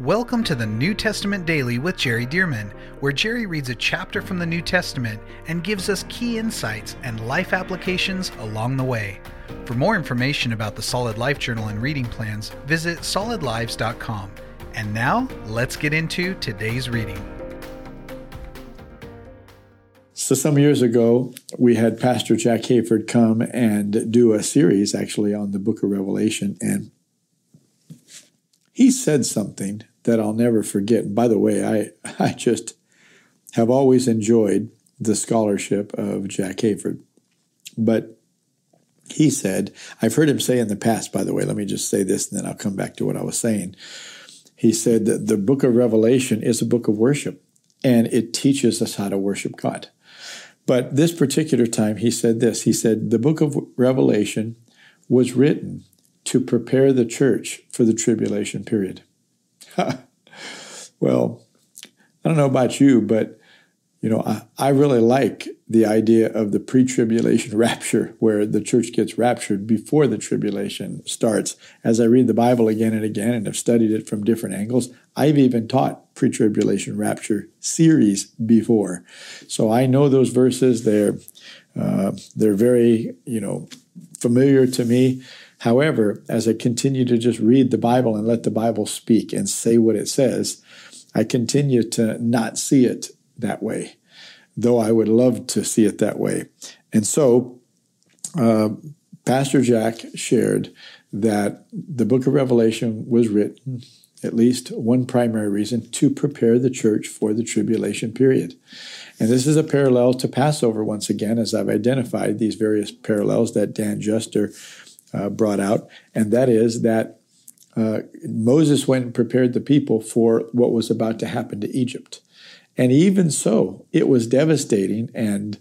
Welcome to the New Testament Daily with Jerry Dirmann, where Jerry reads a chapter from the New Testament and gives us key insights and life applications along the way. For more information about the Solid Life Journal and reading plans, visit solidlives.com. And now, let's get into today's reading. So, some years ago, we had Pastor Jack Hayford come and do a series actually on the book of Revelation. And he said something that I'll never forget. And by the way, I, I just have always enjoyed the scholarship of Jack Hayford. But he said, I've heard him say in the past, by the way, let me just say this and then I'll come back to what I was saying. He said that the book of Revelation is a book of worship and it teaches us how to worship God. But this particular time, he said this He said, The book of Revelation was written to prepare the church for the tribulation period. well, I don't know about you, but you know, I, I really like the idea of the pre-tribulation rapture, where the church gets raptured before the tribulation starts. As I read the Bible again and again and have studied it from different angles, I've even taught pre-tribulation rapture series before, so I know those verses. They're uh, they're very you know familiar to me. However, as I continue to just read the Bible and let the Bible speak and say what it says, I continue to not see it that way, though I would love to see it that way. And so, uh, Pastor Jack shared that the book of Revelation was written, at least one primary reason, to prepare the church for the tribulation period. And this is a parallel to Passover once again, as I've identified these various parallels that Dan Juster uh, brought out, and that is that uh, Moses went and prepared the people for what was about to happen to Egypt. And even so, it was devastating and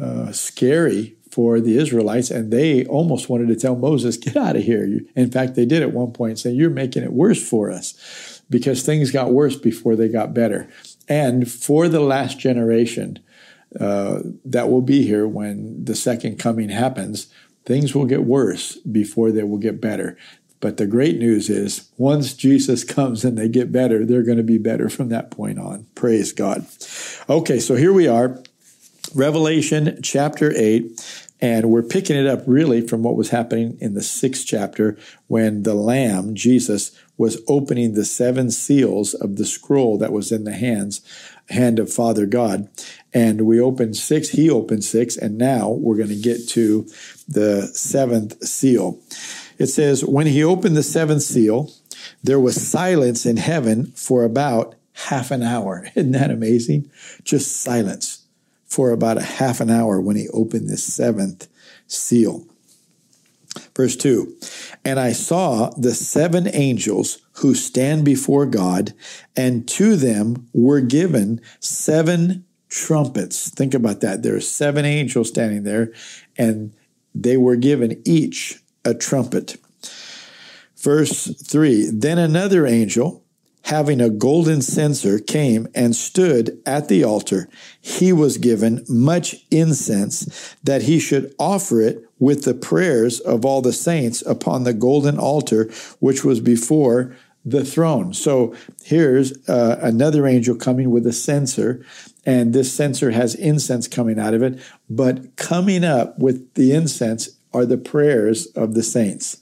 uh, scary for the Israelites, and they almost wanted to tell Moses, Get out of here. In fact, they did at one point say, You're making it worse for us because things got worse before they got better. And for the last generation uh, that will be here when the second coming happens, Things will get worse before they will get better. But the great news is once Jesus comes and they get better, they're going to be better from that point on. Praise God. Okay, so here we are, Revelation chapter 8. And we're picking it up really from what was happening in the sixth chapter when the Lamb, Jesus, was opening the seven seals of the scroll that was in the hands, hand of Father God. And we opened six, he opened six, and now we're going to get to the seventh seal. It says, When he opened the seventh seal, there was silence in heaven for about half an hour. Isn't that amazing? Just silence for about a half an hour when he opened the seventh seal. Verse 2 And I saw the seven angels who stand before God, and to them were given seven trumpets. Think about that. There are seven angels standing there, and they were given each a trumpet. Verse 3 Then another angel, having a golden censer, came and stood at the altar. He was given much incense that he should offer it with the prayers of all the saints upon the golden altar which was before the throne. So here's uh, another angel coming with a censer, and this censer has incense coming out of it. But coming up with the incense are the prayers of the saints.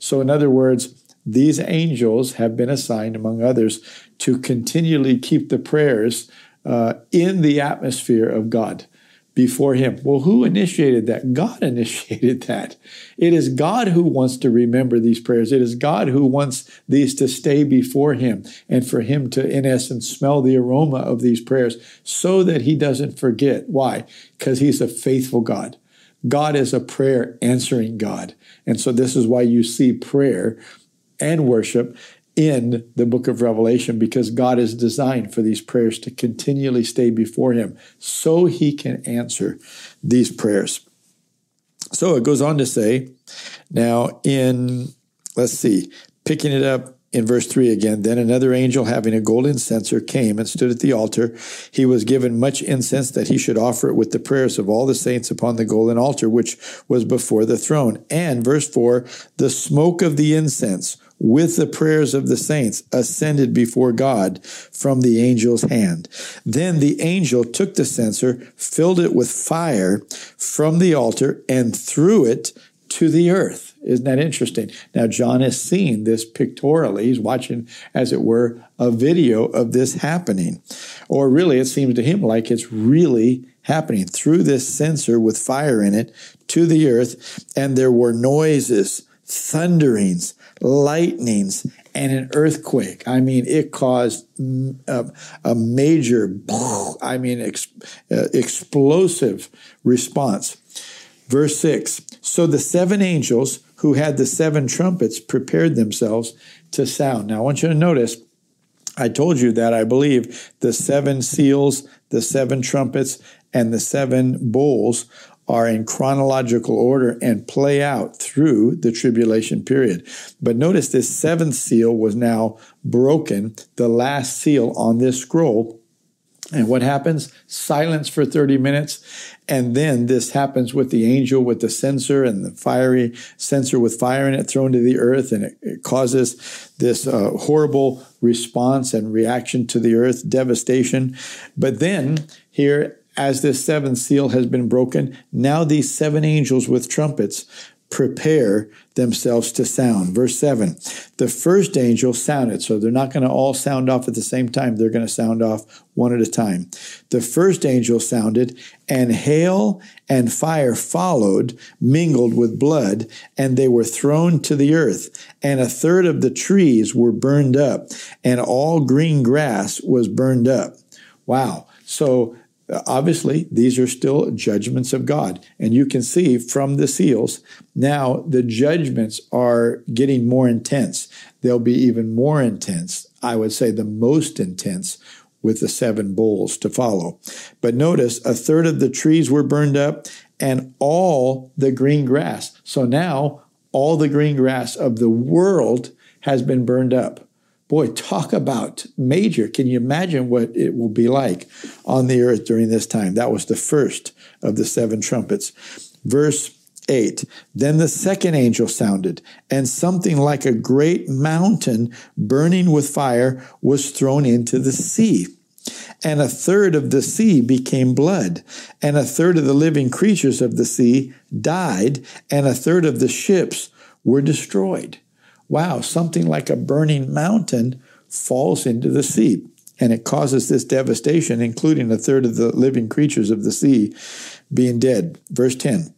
So, in other words, these angels have been assigned, among others, to continually keep the prayers uh, in the atmosphere of God before Him. Well, who initiated that? God initiated that. It is God who wants to remember these prayers. It is God who wants these to stay before Him and for Him to, in essence, smell the aroma of these prayers so that He doesn't forget. Why? Because He's a faithful God. God is a prayer answering God. And so this is why you see prayer and worship in the book of Revelation because God is designed for these prayers to continually stay before Him so He can answer these prayers. So it goes on to say, now in, let's see, picking it up in verse 3 again, then another angel having a golden censer came and stood at the altar. He was given much incense that he should offer it with the prayers of all the saints upon the golden altar, which was before the throne. And verse 4 the smoke of the incense with the prayers of the saints ascended before God from the angel's hand. Then the angel took the censer, filled it with fire from the altar, and threw it to the earth. Isn't that interesting? Now, John has seen this pictorially. He's watching, as it were, a video of this happening. Or really, it seems to him like it's really happening through this censer with fire in it to the earth. And there were noises, thunderings, lightnings, and an earthquake. I mean, it caused a, a major, I mean, ex, uh, explosive response. Verse 6 So the seven angels who had the seven trumpets prepared themselves to sound. Now, I want you to notice, I told you that I believe the seven seals, the seven trumpets, and the seven bowls are in chronological order and play out through the tribulation period. But notice this seventh seal was now broken, the last seal on this scroll. And what happens? Silence for 30 minutes. And then this happens with the angel with the censer and the fiery censer with fire in it thrown to the earth. And it, it causes this uh, horrible response and reaction to the earth, devastation. But then here, as this seventh seal has been broken, now these seven angels with trumpets prepare themselves to sound. Verse 7 The first angel sounded, so they're not going to all sound off at the same time, they're going to sound off one at a time. The first angel sounded, and hail and fire followed, mingled with blood, and they were thrown to the earth. And a third of the trees were burned up, and all green grass was burned up. Wow. So obviously, these are still judgments of God. And you can see from the seals, now the judgments are getting more intense. They'll be even more intense. I would say the most intense with the seven bowls to follow. But notice a third of the trees were burned up and all the green grass. So now all the green grass of the world has been burned up. Boy, talk about major. Can you imagine what it will be like on the earth during this time? That was the first of the seven trumpets. Verse 8 Then the second angel sounded, and something like a great mountain burning with fire was thrown into the sea. And a third of the sea became blood, and a third of the living creatures of the sea died, and a third of the ships were destroyed wow, something like a burning mountain falls into the sea. And it causes this devastation, including a third of the living creatures of the sea being dead. Verse 10.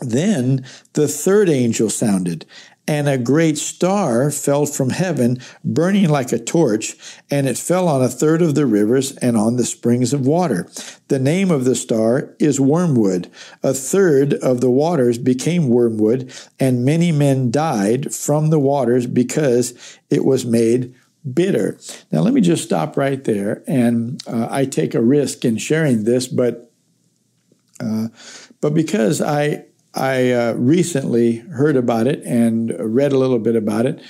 Then the third angel sounded, and a great star fell from heaven, burning like a torch, and it fell on a third of the rivers and on the springs of water. The name of the star is wormwood. A third of the waters became wormwood, and many men died from the waters because it was made bitter. Now, let me just stop right there, and uh, I take a risk in sharing this, but uh, but because I I uh, recently heard about it and read a little bit about it,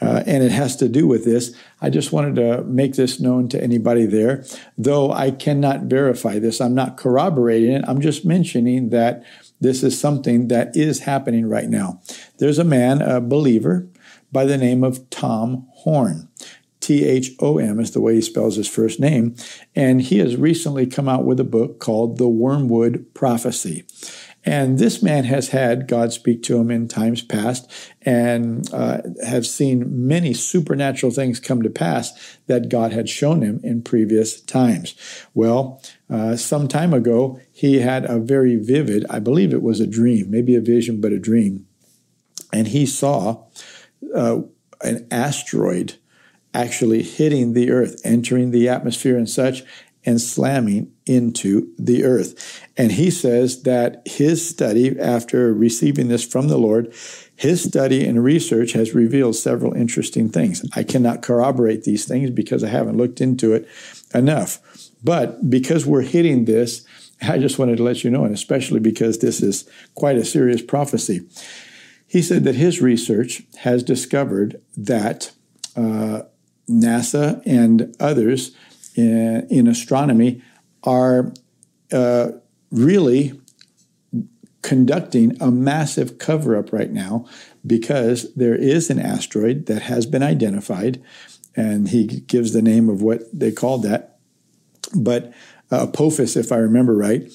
uh, and it has to do with this. I just wanted to make this known to anybody there, though I cannot verify this. I'm not corroborating it. I'm just mentioning that this is something that is happening right now. There's a man, a believer, by the name of Tom Horn. T H O M is the way he spells his first name. And he has recently come out with a book called The Wormwood Prophecy. And this man has had God speak to him in times past and uh, have seen many supernatural things come to pass that God had shown him in previous times. Well, uh, some time ago, he had a very vivid, I believe it was a dream, maybe a vision, but a dream. And he saw uh, an asteroid actually hitting the earth, entering the atmosphere and such, and slamming into the earth. And he says that his study, after receiving this from the Lord, his study and research has revealed several interesting things. I cannot corroborate these things because I haven't looked into it enough. But because we're hitting this, I just wanted to let you know, and especially because this is quite a serious prophecy. He said that his research has discovered that uh, NASA and others in, astronomy are uh, really conducting a massive cover up right now because there is an asteroid that has been identified, and he gives the name of what they called that. But uh, Apophis, if I remember right,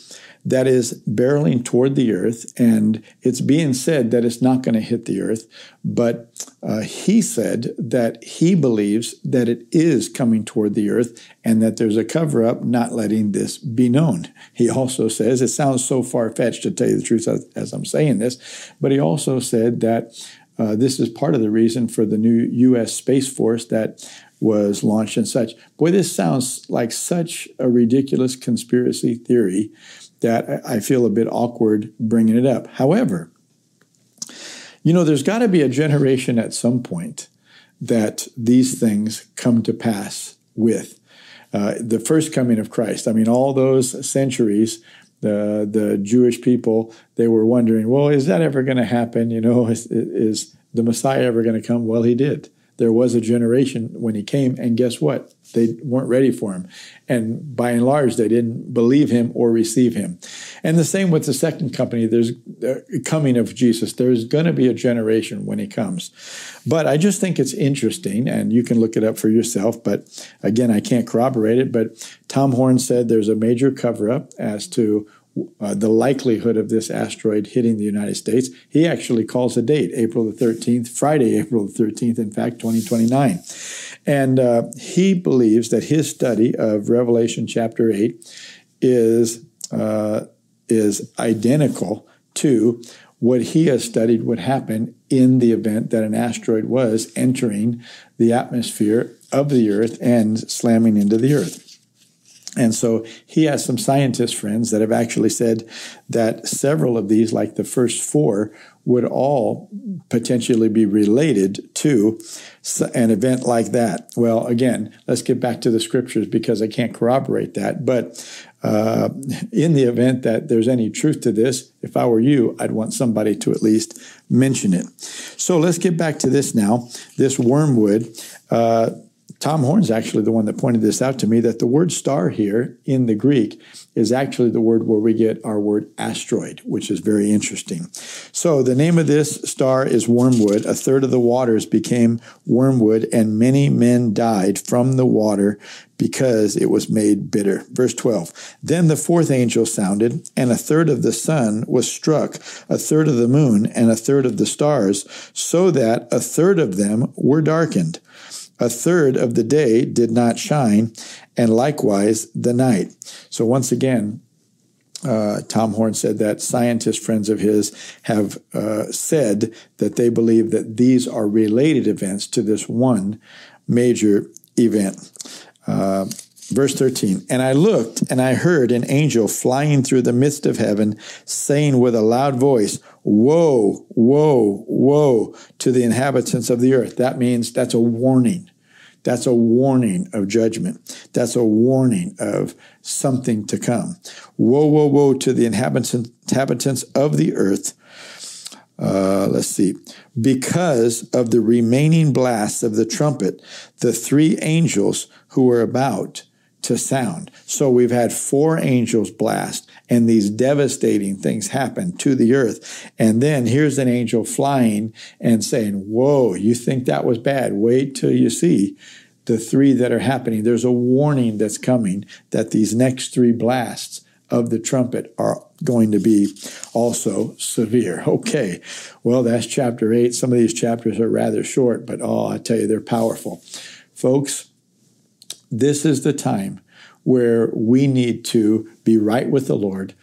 that is barreling toward the earth, and it's being said that it's not going to hit the earth. But uh, he said that he believes that it is coming toward the earth and that there's a cover up not letting this be known. He also says, it sounds so far fetched to tell you the truth as, as, I'm saying this, but he also said that uh, this is part of the reason for the new U.S. Space Force that was launched and such. Boy, this sounds like such a ridiculous conspiracy theory that I feel a bit awkward bringing it up. However, you know, there's got to be a generation at some point that these things come to pass with. Uh, the first coming of Christ. I mean, all those centuries, the the Jewish people they were wondering, well, is that ever going to happen? You know, is, is the Messiah ever going to come? Well, he did there was a generation when he came, and guess what? They weren't ready for him. And by and large, they didn't believe him or receive him. And the same with the second company. There's uh, coming of Jesus. There's going to be a generation when he comes. But I just think it's interesting, and you can look it up for yourself. But again, I can't corroborate it. But Tom Horn said there's a major cover up as to uh, the likelihood of this asteroid hitting the United States. He actually calls a date, April the 13th, Friday, April the 13th, in fact, 2029. And uh, he believes that his study of Revelation chapter 8 is, uh, is identical to what he has studied would happen in the event that an asteroid was entering the atmosphere of the Earth and slamming into the Earth. And so he has some scientist friends that have actually said that several of these, like the first four, would all potentially be related to an event like that. Well, again, let's get back to the scriptures because I can't corroborate that. But uh, in the event that there's any truth to this, if I were you, I'd want somebody to at least mention it. So let's get back to this now. This wormwood. Uh, Tom Horn's actually the one that pointed this out to me that the word star here in the Greek is actually the word where we get our word asteroid, which is very interesting. So the name of this star is wormwood. A third of the waters became wormwood, and many men died from the water because it was made bitter. Verse 12. Then the fourth angel sounded, and a third of the sun was struck, a third of the moon, and a third of the stars, so that a third of them were darkened a third of the day did not shine, and likewise the night. So once again, uh, Tom Horn said that scientist friends of his have uh, said that they believe that these are related events to this one major event. Uh, verse 13 And I looked, and I heard an angel flying through the midst of heaven, saying with a loud voice, Woe, woe, woe to the inhabitants of the earth. That means that's a warning. That's a warning of judgment. That's a warning of something to come. Woe, woe, woe to the inhabitants, of the earth. Uh, let's see. Because of the remaining blasts of the trumpet, the three angels who were about to sound. So we've had four angels blast and these devastating things happen to the earth. And then here's an angel flying and saying, Whoa, you think that was bad? Wait till you see the three that are happening. There's a warning that's coming that these next three blasts of the trumpet are going to be also severe. Okay, well, that's chapter eight. Some of these chapters are rather short, but oh, I tell you, they're powerful. Folks, this is the time where we need to be right with the Lord.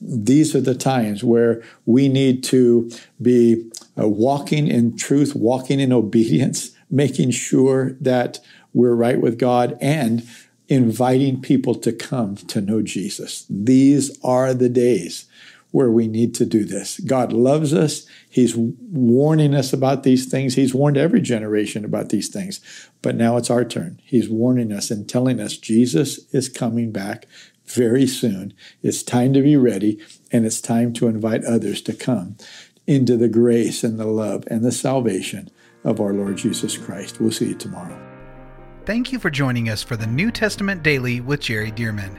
These are the times where we need to be uh, walking in truth, walking in obedience, making sure that we're right with God and inviting people to come to know Jesus. These are the days where we need to do this. God loves us. He's warning us about these things. He's warned every generation about these things. But now it's our turn. He's warning us and telling us Jesus is coming back very soon. It's time to be ready and it's time to invite others to come into the grace and the love and the salvation of our Lord Jesus Christ. We'll see you tomorrow. Thank you for joining us for the New Testament Daily with Jerry Dirmann.